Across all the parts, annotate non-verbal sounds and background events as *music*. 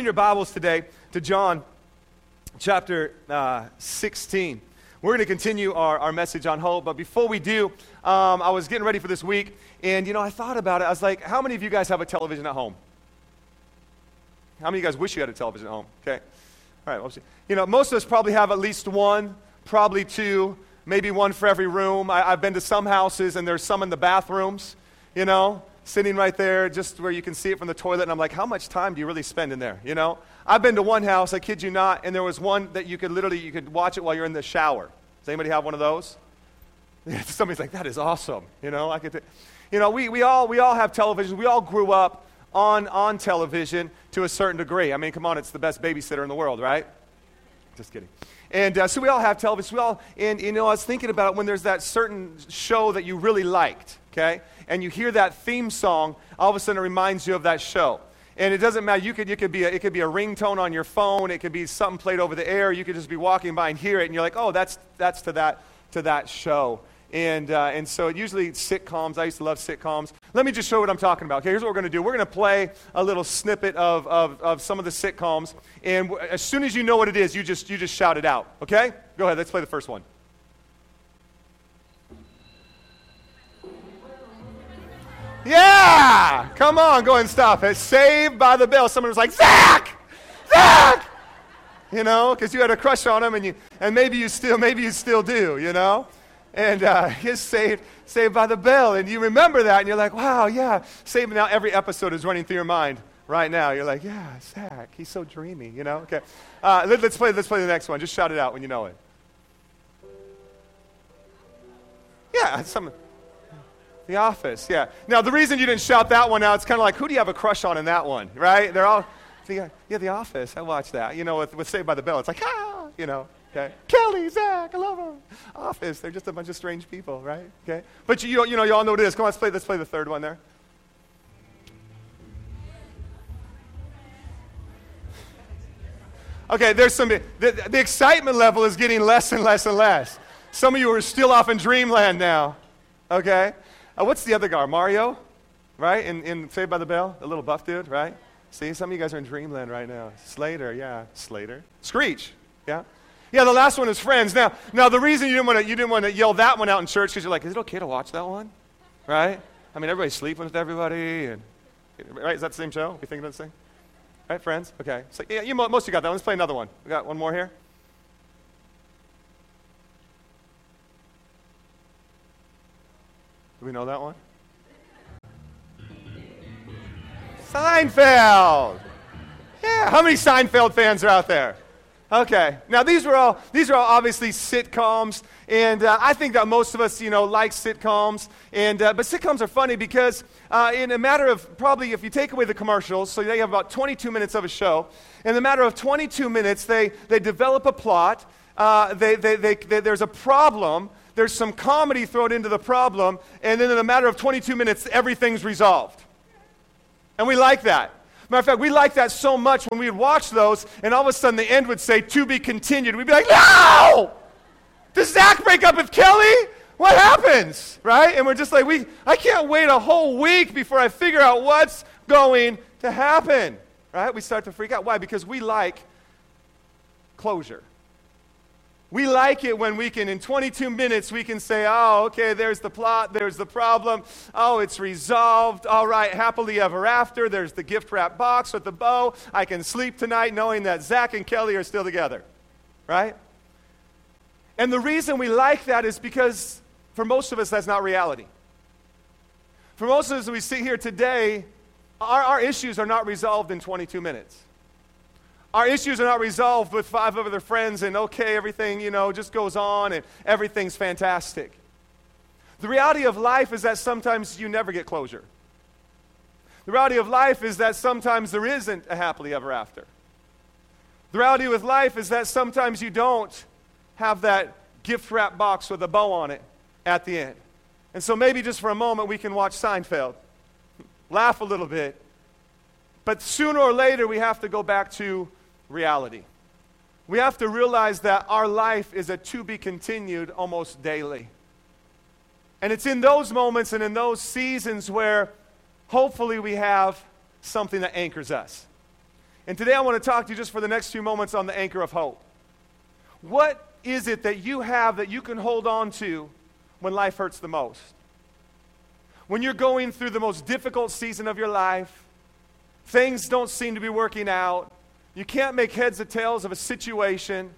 in your Bibles today to John chapter uh, 16. We're going to continue our, our message on hope, but before we do, um, I was getting ready for this week, and you know, I thought about it. I was like, how many of you guys have a television at home? How many of you guys wish you had a television at home? Okay. All right. Well, you know, most of us probably have at least one, probably two, maybe one for every room. I, I've been to some houses, and there's some in the bathrooms, you know, sitting right there just where you can see it from the toilet. And I'm like, how much time do you really spend in there, you know? I've been to one house, I kid you not, and there was one that you could literally, you could watch it while you're in the shower. Does anybody have one of those? *laughs* Somebody's like, that is awesome, you know? I could, you know, we, we, all, we all have televisions. We all grew up on, on television to a certain degree. I mean, come on, it's the best babysitter in the world, right? Just kidding. And uh, so we all have television. We all, and you know, I was thinking about when there's that certain show that you really liked, okay? And you hear that theme song, all of a sudden it reminds you of that show. And it doesn't matter. You could, you could be a, it could be a ringtone on your phone. It could be something played over the air. You could just be walking by and hear it, and you're like, oh, that's, that's to, that, to that show. And, uh, and so it usually sitcoms, I used to love sitcoms. Let me just show what I'm talking about. Okay, here's what we're going to do. We're going to play a little snippet of, of, of some of the sitcoms. And w- as soon as you know what it is, you just, you just shout it out. Okay? Go ahead. Let's play the first one. Yeah! Come on, go and stop it. Saved by the Bell. Someone was like, Zach! Zach! You know, because you had a crush on him and, you, and maybe you still, maybe you still do, you know? and uh, *laughs* he's saved, saved by the bell. And you remember that, and you're like, wow, yeah, saved. Now every episode is running through your mind right now. You're like, yeah, Zach, he's so dreamy, you know? Okay, uh, let, us play. Let's play the next one. Just shout it out when you know it. Yeah, some. The Office, yeah. Now the reason you didn't shout that one out, it's kind of like, who do you have a crush on in that one, right? They're all, yeah, The Office. I watched that. You know, with, with Saved by the Bell, it's like, ah, you know. Okay? Kelly, Zach, I love them. Office, they're just a bunch of strange people, right? Okay? But you, you know, you all know what it is. Come on, let's play, let's play the third one there. Okay, there's some, the, the excitement level is getting less and less and less. Some of you are still off in dreamland now, okay? Uh, what's the other guy? Mario, right? In, in Saved by the Bell, the little buff dude, right? See, some of you guys are in dreamland right now. Slater, yeah, Slater. Screech, yeah. Yeah, the last one is friends. Now, now the reason you didn't want to you didn't want to yell that one out in church because you're like, is it okay to watch that one? Right? I mean, everybody's sleeping with everybody, and right? Is that the same show? We thinking about the same? Right, friends? Okay. So yeah, you most of you got that. One. Let's play another one. We got one more here. Do we know that one? Seinfeld. Yeah. How many Seinfeld fans are out there? Okay. Now these were all these are all obviously sitcoms, and uh, I think that most of us, you know, like sitcoms. And uh, but sitcoms are funny because uh, in a matter of probably if you take away the commercials, so they have about 22 minutes of a show. In the matter of 22 minutes, they they develop a plot. Uh, they, they, they, they, there's a problem. There's some comedy thrown into the problem, and then in a matter of 22 minutes, everything's resolved. And we like that. Matter of fact, we like that so much when we'd watch those, and all of a sudden the end would say, to be continued. We'd be like, no! Does Zach break up with Kelly? What happens? Right? And we're just like, we, I can't wait a whole week before I figure out what's going to happen. Right? We start to freak out. Why? Because we like closure. We like it when we can, in 22 minutes, we can say, oh, okay, there's the plot, there's the problem. Oh, it's resolved. All right, happily ever after. There's the gift wrap box with the bow. I can sleep tonight knowing that Zach and Kelly are still together. Right? And the reason we like that is because for most of us, that's not reality. For most of us, we sit here today, our, our issues are not resolved in 22 minutes. Our issues are not resolved with five other friends and okay, everything, you know, just goes on and everything's fantastic. The reality of life is that sometimes you never get closure. The reality of life is that sometimes there isn't a happily ever after. The reality with life is that sometimes you don't have that gift wrap box with a bow on it at the end. And so maybe just for a moment we can watch Seinfeld, *laughs* laugh a little bit, but sooner or later we have to go back to reality. We have to realize that our life is a to be continued almost daily. And it's in those moments and in those seasons where hopefully we have something that anchors us. And today I want to talk to you just for the next few moments on the anchor of hope. What is it that you have that you can hold on to when life hurts the most? When you're going through the most difficult season of your life, things don't seem to be working out, you can't make heads or tails of a situation,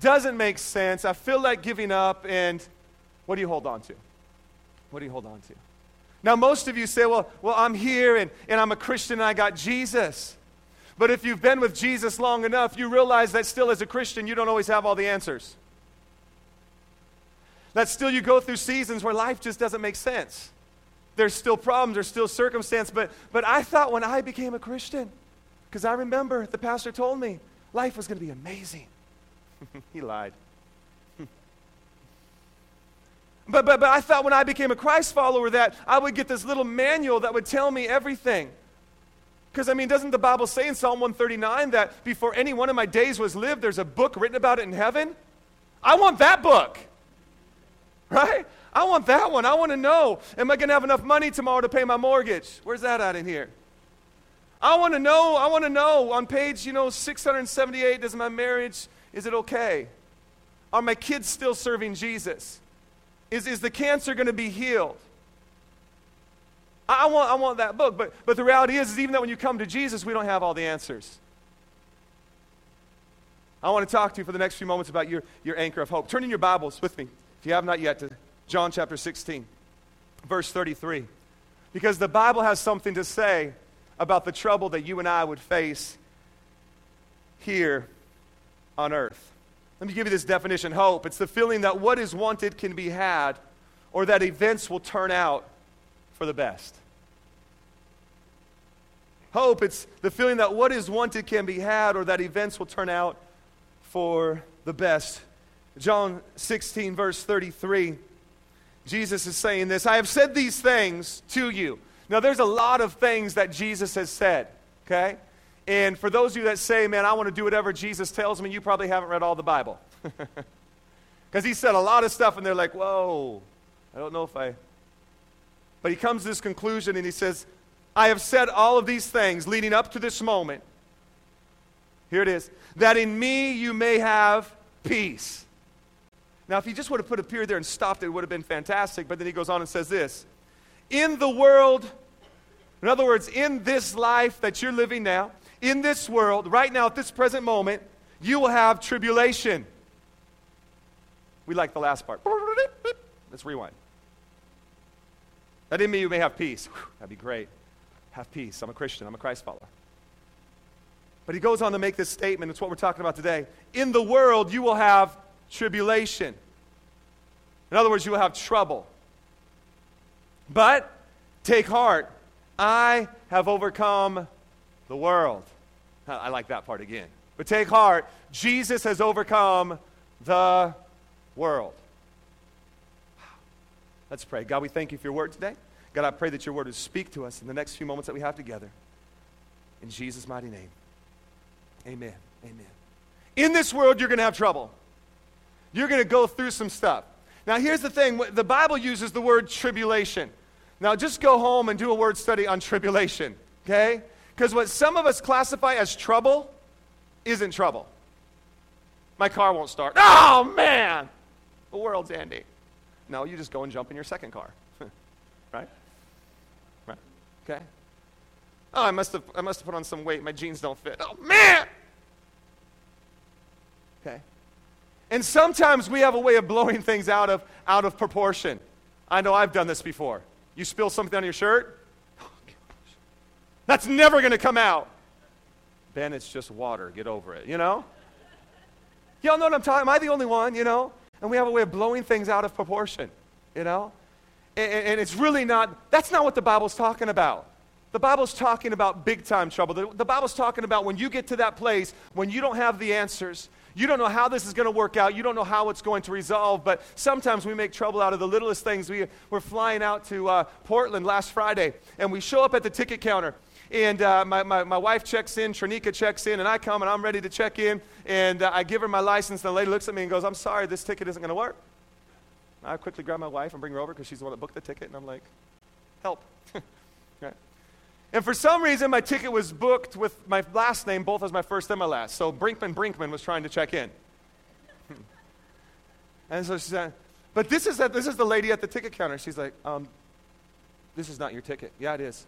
doesn't make sense, I feel like giving up, and what do you hold on to? What do you hold on to? Now, most of you say, well, well I'm here and, and I'm a Christian and I got Jesus. But if you've been with Jesus long enough, you realize that still as a Christian, you don't always have all the answers. That still you go through seasons where life just doesn't make sense. There's still problems, there's still circumstance. But, but I thought when I became a Christian, because I remember the pastor told me life was going to be amazing. *laughs* he lied. *laughs* but, but, but I thought when I became a Christ follower that I would get this little manual that would tell me everything. Because, I mean, doesn't the Bible say in Psalm 139 that before any one of my days was lived, there's a book written about it in heaven? I want that book. *laughs* Right? I want that one. I want to know am I going to have enough money tomorrow to pay my mortgage? Where's that at in here? I want to know, I want to know on page, you know, 678, does my marriage, is it okay? Are my kids still serving Jesus? Is, is the cancer going to be healed? I want, I want that book. But, but the reality is, is, even though when you come to Jesus, we don't have all the answers. I want to talk to you for the next few moments about your, your anchor of hope. Turn in your Bibles with me, if you have not yet, to John chapter 16, verse 33. Because the Bible has something to say about the trouble that you and I would face here on earth. Let me give you this definition hope. It's the feeling that what is wanted can be had, or that events will turn out for the best. Hope, it's the feeling that what is wanted can be had or that events will turn out for the best. John 16, verse 33, Jesus is saying this I have said these things to you. Now, there's a lot of things that Jesus has said, okay? And for those of you that say, man, I want to do whatever Jesus tells me, you probably haven't read all the Bible. *laughs* Because he said a lot of stuff, and they're like, whoa, I don't know if I but he comes to this conclusion and he says, I have said all of these things leading up to this moment. Here it is that in me you may have peace. Now, if he just would have put a period there and stopped it, it would have been fantastic. But then he goes on and says this In the world, in other words, in this life that you're living now, in this world, right now at this present moment, you will have tribulation. We like the last part. Let's rewind. That in me you may have peace. Whew, that'd be great. Have peace. I'm a Christian. I'm a Christ follower. But he goes on to make this statement. It's what we're talking about today. In the world, you will have tribulation. In other words, you will have trouble. But take heart. I have overcome the world. I like that part again. But take heart. Jesus has overcome the world. Let's pray. God, we thank you for your word today. God, I pray that your word would speak to us in the next few moments that we have together. In Jesus' mighty name. Amen. Amen. In this world, you're going to have trouble. You're going to go through some stuff. Now, here's the thing the Bible uses the word tribulation. Now, just go home and do a word study on tribulation, okay? Because what some of us classify as trouble isn't trouble. My car won't start. Oh, man! The world's ending. No, you just go and jump in your second car. *laughs* right? Right? Okay? Oh, I must have I must have put on some weight. My jeans don't fit. Oh man! Okay. And sometimes we have a way of blowing things out of out of proportion. I know I've done this before. You spill something on your shirt? That's never going to come out. Ben, it's just water. Get over it, you know? Y'all know what I'm talking Am I the only one, you know? And we have a way of blowing things out of proportion, you know? And, and it's really not, that's not what the Bible's talking about. The Bible's talking about big time trouble. The, the Bible's talking about when you get to that place when you don't have the answers, you don't know how this is going to work out. You don't know how it's going to resolve. But sometimes we make trouble out of the littlest things. We, we're flying out to uh, Portland last Friday, and we show up at the ticket counter. And uh, my, my, my, wife checks in, Tranika checks in, and I come and I'm ready to check in. And uh, I give her my license, and the lady looks at me and goes, I'm sorry, this ticket isn't going to work. I quickly grab my wife and bring her over because she's the one that booked the ticket, and I'm like, help. *laughs* right? And for some reason, my ticket was booked with my last name both as my first and my last. So Brinkman Brinkman was trying to check in. *laughs* and so she said, but this is, this is the lady at the ticket counter. She's like, um, this is not your ticket. Yeah, it is.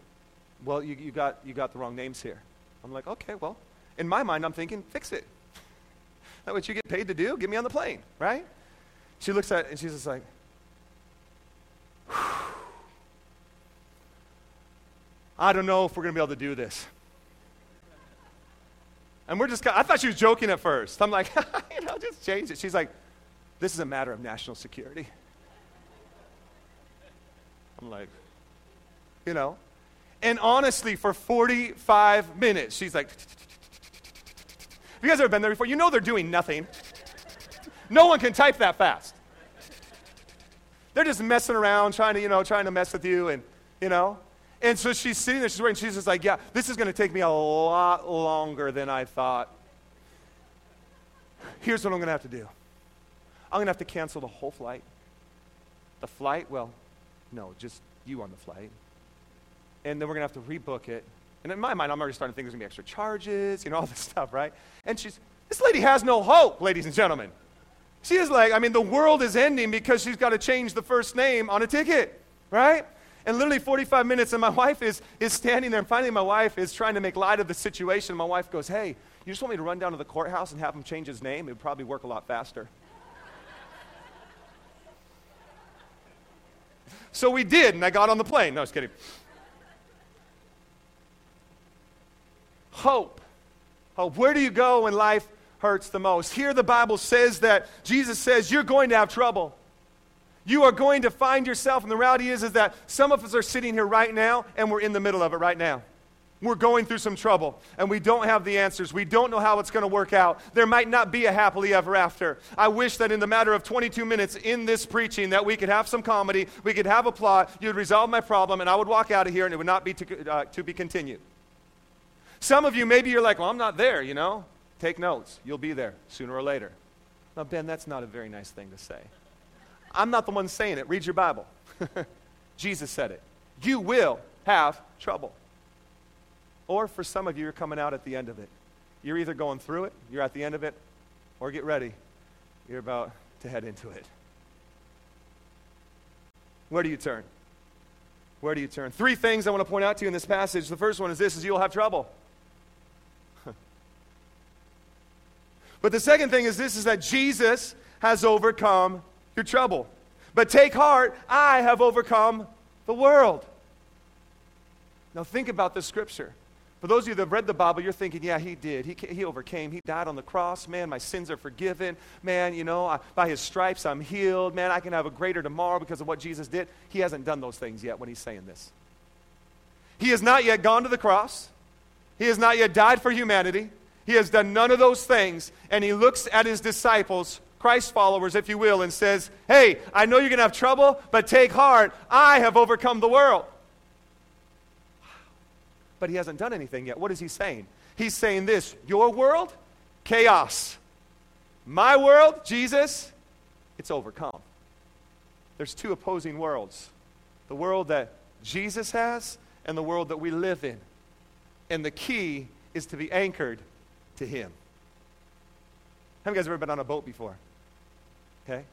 Well, you, you, got, you got the wrong names here. I'm like, okay, well, in my mind, I'm thinking, fix it. *laughs* That what you get paid to do? Get me on the plane, right? She looks at it and she's just like, I don't know if we're going to be able to do this. And we're just, I thought she was joking at first. I'm like, *laughs* you know, just change it. She's like, this is a matter of national security. I'm like, you know. And honestly, for 45 minutes, she's like, *laughs* have you guys ever been there before? You know they're doing nothing. No one can type that fast. They're just messing around, trying to, you know, trying to mess with you, and, you know. And so she's sitting there, she's waiting, she's just like, yeah, this is going to take me a lot longer than I thought. Here's what I'm going to have to do I'm going to have to cancel the whole flight. The flight, well, no, just you on the flight. And then we're going to have to rebook it. And in my mind, I'm already starting to think there's going to be extra charges, you know, *laughs* all this stuff, right? And she's, this lady has no hope, ladies and gentlemen. She is like, I mean, the world is ending because she's got to change the first name on a ticket, right? And literally 45 minutes, and my *laughs* wife is, is standing there, and finally my wife is trying to make light of the situation. My wife goes, Hey, you just want me to run down to the courthouse and have him change his name? It would probably work a lot faster. *laughs* so we did, and I got on the plane. No, I was kidding. Hope. Hope. Where do you go when life hurts the most? Here the Bible says that Jesus says you're going to have trouble. You are going to find yourself, and the reality is, is that some of us are sitting here right now, and we're in the middle of it right now. We're going through some trouble, and we don't have the answers. We don't know how it's going to work out. There might not be a happily ever after. I wish that in the matter of 22 minutes in this preaching that we could have some comedy, we could have a plot, you would resolve my problem, and I would walk out of here, and it would not be to, uh, to be continued. Some of you, maybe you're like, well, I'm not there, you know? Take notes. You'll be there sooner or later. Now, Ben, that's not a very nice thing to say. I'm not the one saying it. Read your Bible. *laughs* Jesus said it. You will have trouble. Or for some of you, you're coming out at the end of it. You're either going through it, you're at the end of it, or get ready. You're about to head into it. Where do you turn? Where do you turn? Three things I want to point out to you in this passage. The first one is this is you'll have trouble. *laughs* but the second thing is this is that Jesus has overcome your trouble. But take heart, I have overcome the world. Now, think about this scripture. For those of you that have read the Bible, you're thinking, yeah, he did. He, he overcame. He died on the cross. Man, my sins are forgiven. Man, you know, I, by his stripes I'm healed. Man, I can have a greater tomorrow because of what Jesus did. He hasn't done those things yet when he's saying this. He has not yet gone to the cross. He has not yet died for humanity. He has done none of those things. And he looks at his disciples Christ followers, if you will, and says, Hey, I know you're going to have trouble, but take heart. I have overcome the world. But he hasn't done anything yet. What is he saying? He's saying this Your world, chaos. My world, Jesus, it's overcome. There's two opposing worlds the world that Jesus has and the world that we live in. And the key is to be anchored to Him. Have you guys ever been on a boat before? Okay?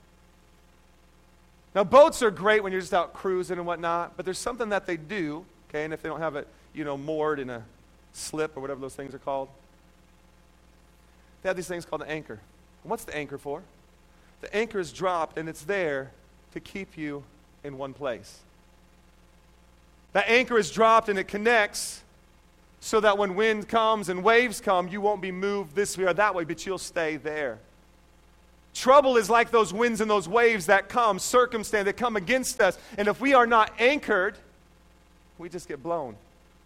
Now, boats are great when you're just out cruising and whatnot, but there's something that they do, okay, and if they don't have it, you know, moored in a slip or whatever those things are called, they have these things called an anchor. And what's the anchor for? The anchor is dropped and it's there to keep you in one place. That anchor is dropped and it connects so that when wind comes and waves come, you won't be moved this way or that way, but you'll stay there. Trouble is like those winds and those waves that come, circumstance that come against us. And if we are not anchored, we just get blown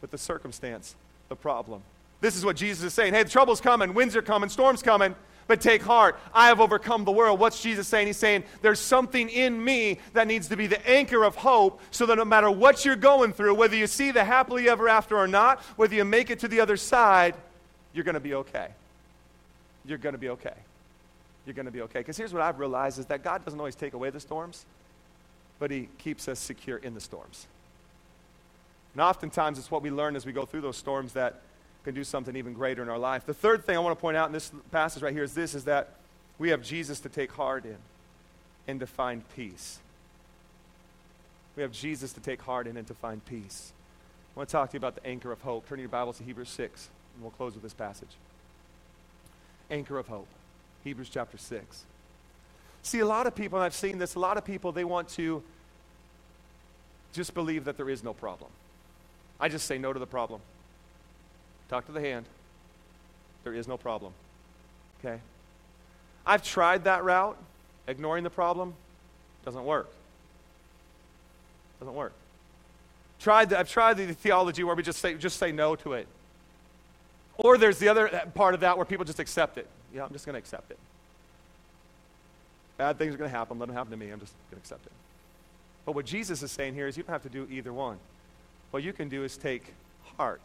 with the circumstance, the problem. This is what Jesus is saying. Hey, the trouble's coming, winds are coming, storms coming, but take heart. I have overcome the world. What's Jesus saying? He's saying, there's something in me that needs to be the anchor of hope so that no matter what you're going through, whether you see the happily ever after or not, whether you make it to the other side, you're going to be okay. You're going to be okay you're going to be okay. Because here's what I've realized is that God doesn't always take away the storms, but He keeps us secure in the storms. And oftentimes it's what we learn as we go through those storms that can do something even greater in our life. The third thing I want to point out in this passage right here is this is that we have Jesus to take heart in and to find peace. We have Jesus to take heart in and to find peace. I want to talk to you about the anchor of hope. Turn your Bibles to Hebrews 6, and we'll close with this passage. Anchor of hope. Hebrews chapter 6. See, a lot of people, and I've seen this, a lot of people, they want to just believe that there is no problem. I just say no to the problem. Talk to the hand. There is no problem. Okay? I've tried that route, ignoring the problem. Doesn't work. Doesn't work. Tried the, I've tried the theology where we just say, just say no to it. Or there's the other part of that where people just accept it. Yeah, I'm just going to accept it. Bad things are going to happen. Let them happen to me. I'm just going to accept it. But what Jesus is saying here is you don't have to do either one. What you can do is take heart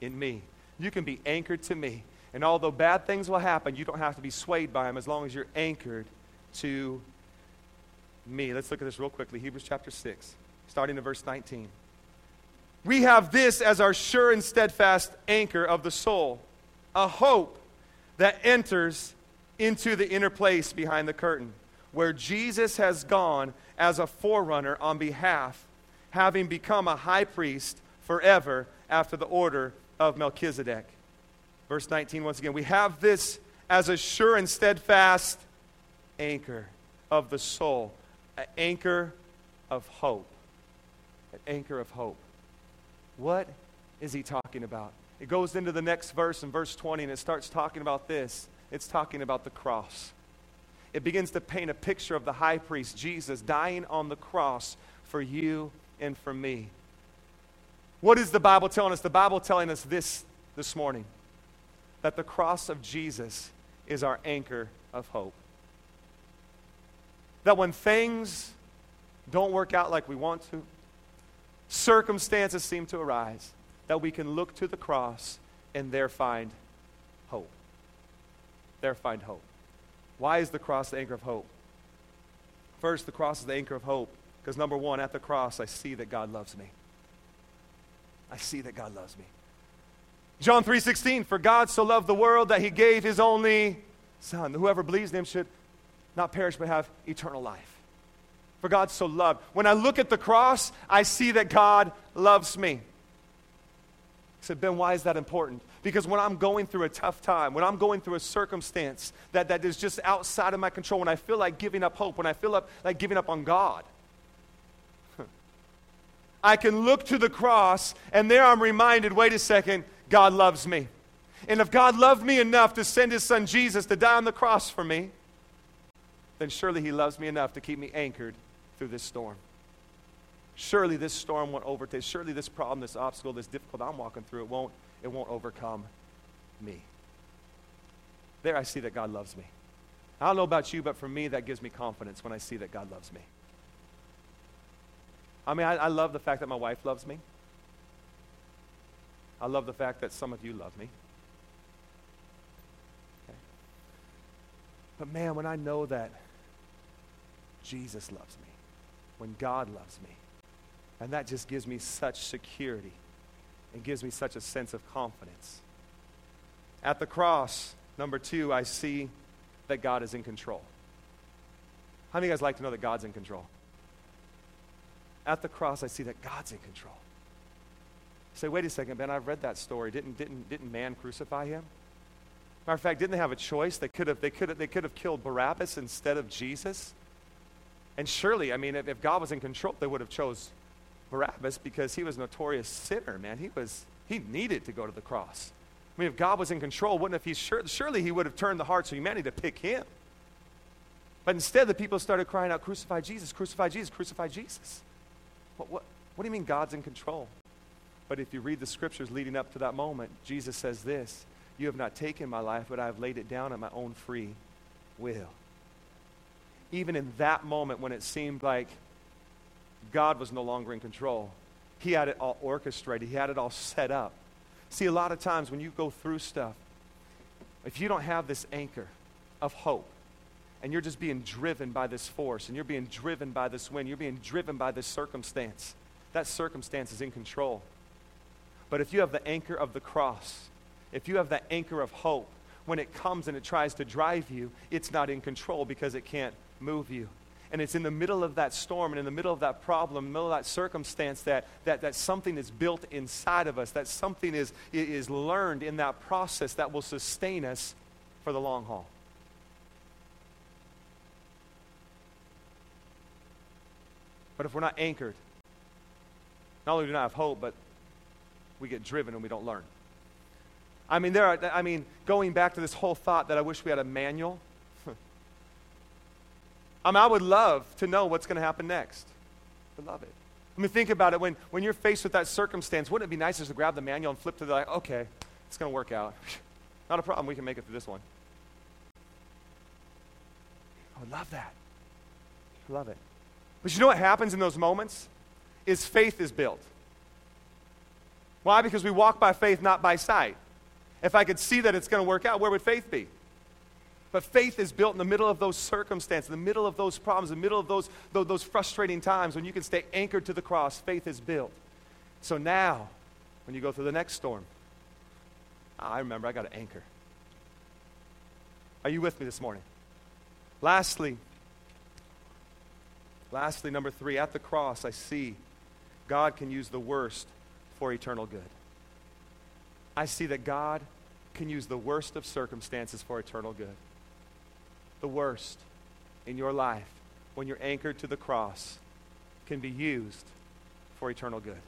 in me. You can be anchored to me. And although bad things will happen, you don't have to be swayed by them as long as you're anchored to me. Let's look at this real quickly. Hebrews chapter 6, starting in verse 19. We have this as our sure and steadfast anchor of the soul, a hope that enters into the inner place behind the curtain, where Jesus has gone as a forerunner on behalf, having become a high priest forever after the order of Melchizedek. Verse 19, once again, we have this as a sure and steadfast anchor of the soul, an anchor of hope. An anchor of hope. What is he talking about? It goes into the next verse in verse 20 and it starts talking about this. It's talking about the cross. It begins to paint a picture of the high priest, Jesus, dying on the cross for you and for me. What is the Bible telling us? The Bible telling us this this morning that the cross of Jesus is our anchor of hope. That when things don't work out like we want to, circumstances seem to arise, that we can look to the cross and there find hope. There find hope. Why is the cross the anchor of hope? First, the cross is the anchor of hope because number one, at the cross, I see that God loves me. I see that God loves me. John 3:16, for God so loved the world that he gave his only son. Whoever believes in him should not perish but have eternal life. For God so loved. When I look at the cross, I see that God loves me. Said, Ben, why is that important? Because when I'm going through a tough time, when I'm going through a circumstance that, that is just outside of my control, when I feel like giving up hope, when I feel up, like giving up on God, I can look to the cross and there I'm reminded wait a second, God loves me. And if God loved me enough to send his son Jesus to die on the cross for me, then surely he loves me enough to keep me anchored through this storm. Surely this storm won't overtake. Surely this problem, this obstacle, this difficulty I'm walking through, it won't, it won't overcome me. There I see that God loves me. I don't know about you, but for me, that gives me confidence when I see that God loves me. I mean, I, I love the fact that my wife loves me. I love the fact that some of you love me. Okay. But man, when I know that Jesus loves me, when God loves me. And that just gives me such security. It gives me such a sense of confidence. At the cross, number two, I see that God is in control. How many of you guys like to know that God's in control? At the cross, I see that God's in control. say, wait a second, Ben, I've read that story. Didn't, didn't, didn't man crucify him? Matter of fact, didn't they have a choice? They could have, they could have, they could have killed Barabbas instead of Jesus. And surely, I mean, if, if God was in control, they would have chose Barabbas because he was a notorious sinner, man. He was he needed to go to the cross. I mean, if God was in control, wouldn't if he sure, surely he would have turned the hearts of humanity to pick him. But instead, the people started crying out, "Crucify Jesus! Crucify Jesus! Crucify Jesus!" What, what, what do you mean God's in control? But if you read the scriptures leading up to that moment, Jesus says this: "You have not taken my life, but I have laid it down at my own free will." even in that moment when it seemed like God was no longer in control, He had it all orchestrated, He had it all set up. See, a lot of times when you go through stuff, if you don't have this anchor of hope, and you're just being driven by this force, and you're being driven by this wind, you're being driven by this circumstance, that circumstance is in control. But if you have the anchor of the cross, if you have the anchor of hope, when it comes and it tries to drive you, it's not in control because it can't move you. And it's in the middle of that storm and in the middle of that problem, in the middle of that circumstance, that, that, that something is built inside of us, that something is, is learned in that process that will sustain us for the long haul. But if we're not anchored, not only do we not have hope, but we get driven and we don't learn. I mean, there are, I mean, going back to this whole thought that I wish we had a manual. I mean, I would love to know what's going to happen next. I love it. I mean, think about it. When, when you're faced with that circumstance, wouldn't it be nice just to grab the manual and flip to the, like, okay, it's going to work out. *laughs* Not a problem. We can make it through this one. I would love that. I love it. But you know what happens in those moments? Is faith is built. Why? Because we walk by faith, not by sight. If I could see that it's going to work out, where would faith be? But faith is built in the middle of those circumstances, in the middle of those problems, in the middle of those, those, frustrating times when you can stay anchored to the cross. Faith is built. So now, when you go through the next storm, I remember I got an anchor. Are you with me this morning? Lastly, lastly, number three, at the cross, I see God can use the worst for eternal good. I see that God can use the worst of circumstances for eternal good. The worst in your life, when you're anchored to the cross, can be used for eternal good.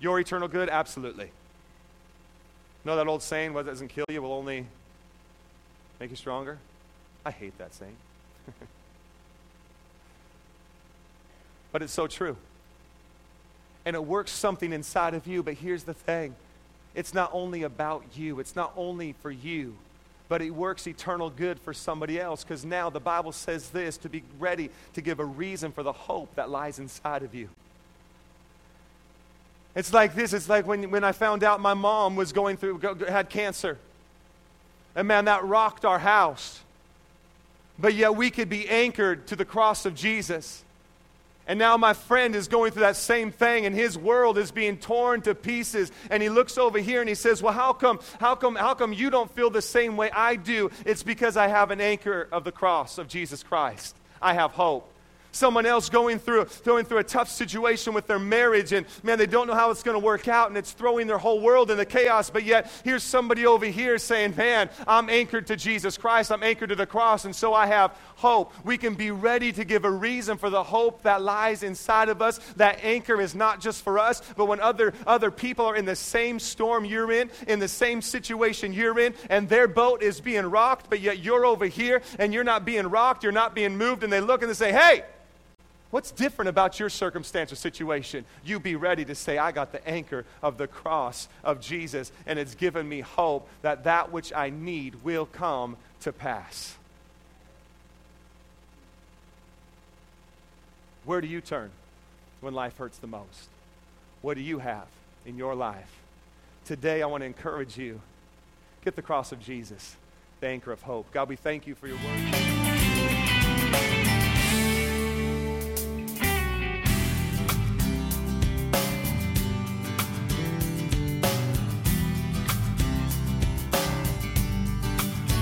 Your eternal good? Absolutely. know that old saying, what doesn't kill you will only make you stronger? I hate that saying. *laughs* but it's so true. And it works something inside of you, but here's the thing it's not only about you, it's not only for you, but it works eternal good for somebody else because now the Bible says this to be ready to give a reason for the hope that lies inside of you. It's like this. It's like when, when I found out my mom was going through, had cancer. And man, that rocked our house. But yet we could be anchored to the cross of Jesus. And now my friend is going through that same thing, and his world is being torn to pieces. And he looks over here and he says, Well, how come, how come, how come you don't feel the same way I do? It's because I have an anchor of the cross of Jesus Christ. I have hope someone else going through, going through a tough situation with their marriage and man, they don't know how it's going to work out and it's throwing their whole world into chaos. But yet, here's somebody over here saying, Man, I'm anchored to Jesus Christ, I'm anchored to the cross, and so I have hope. We can be ready to give a reason for the hope that lies inside of us. That anchor is not just for us, but when other, other people are in the same storm you're in, in the same situation you're in, and their boat is being rocked, but yet you're over here and you're not being rocked, you're not being moved, and they look and they say, Hey, What's different about your circumstance or situation? You be ready to say, I got the anchor of the cross of Jesus, and it's given me hope that that which I need will come to pass. Where do you turn when life hurts the most? What do you have in your life? Today, I want to encourage you get the cross of Jesus, the anchor of hope. God, we thank you for your word.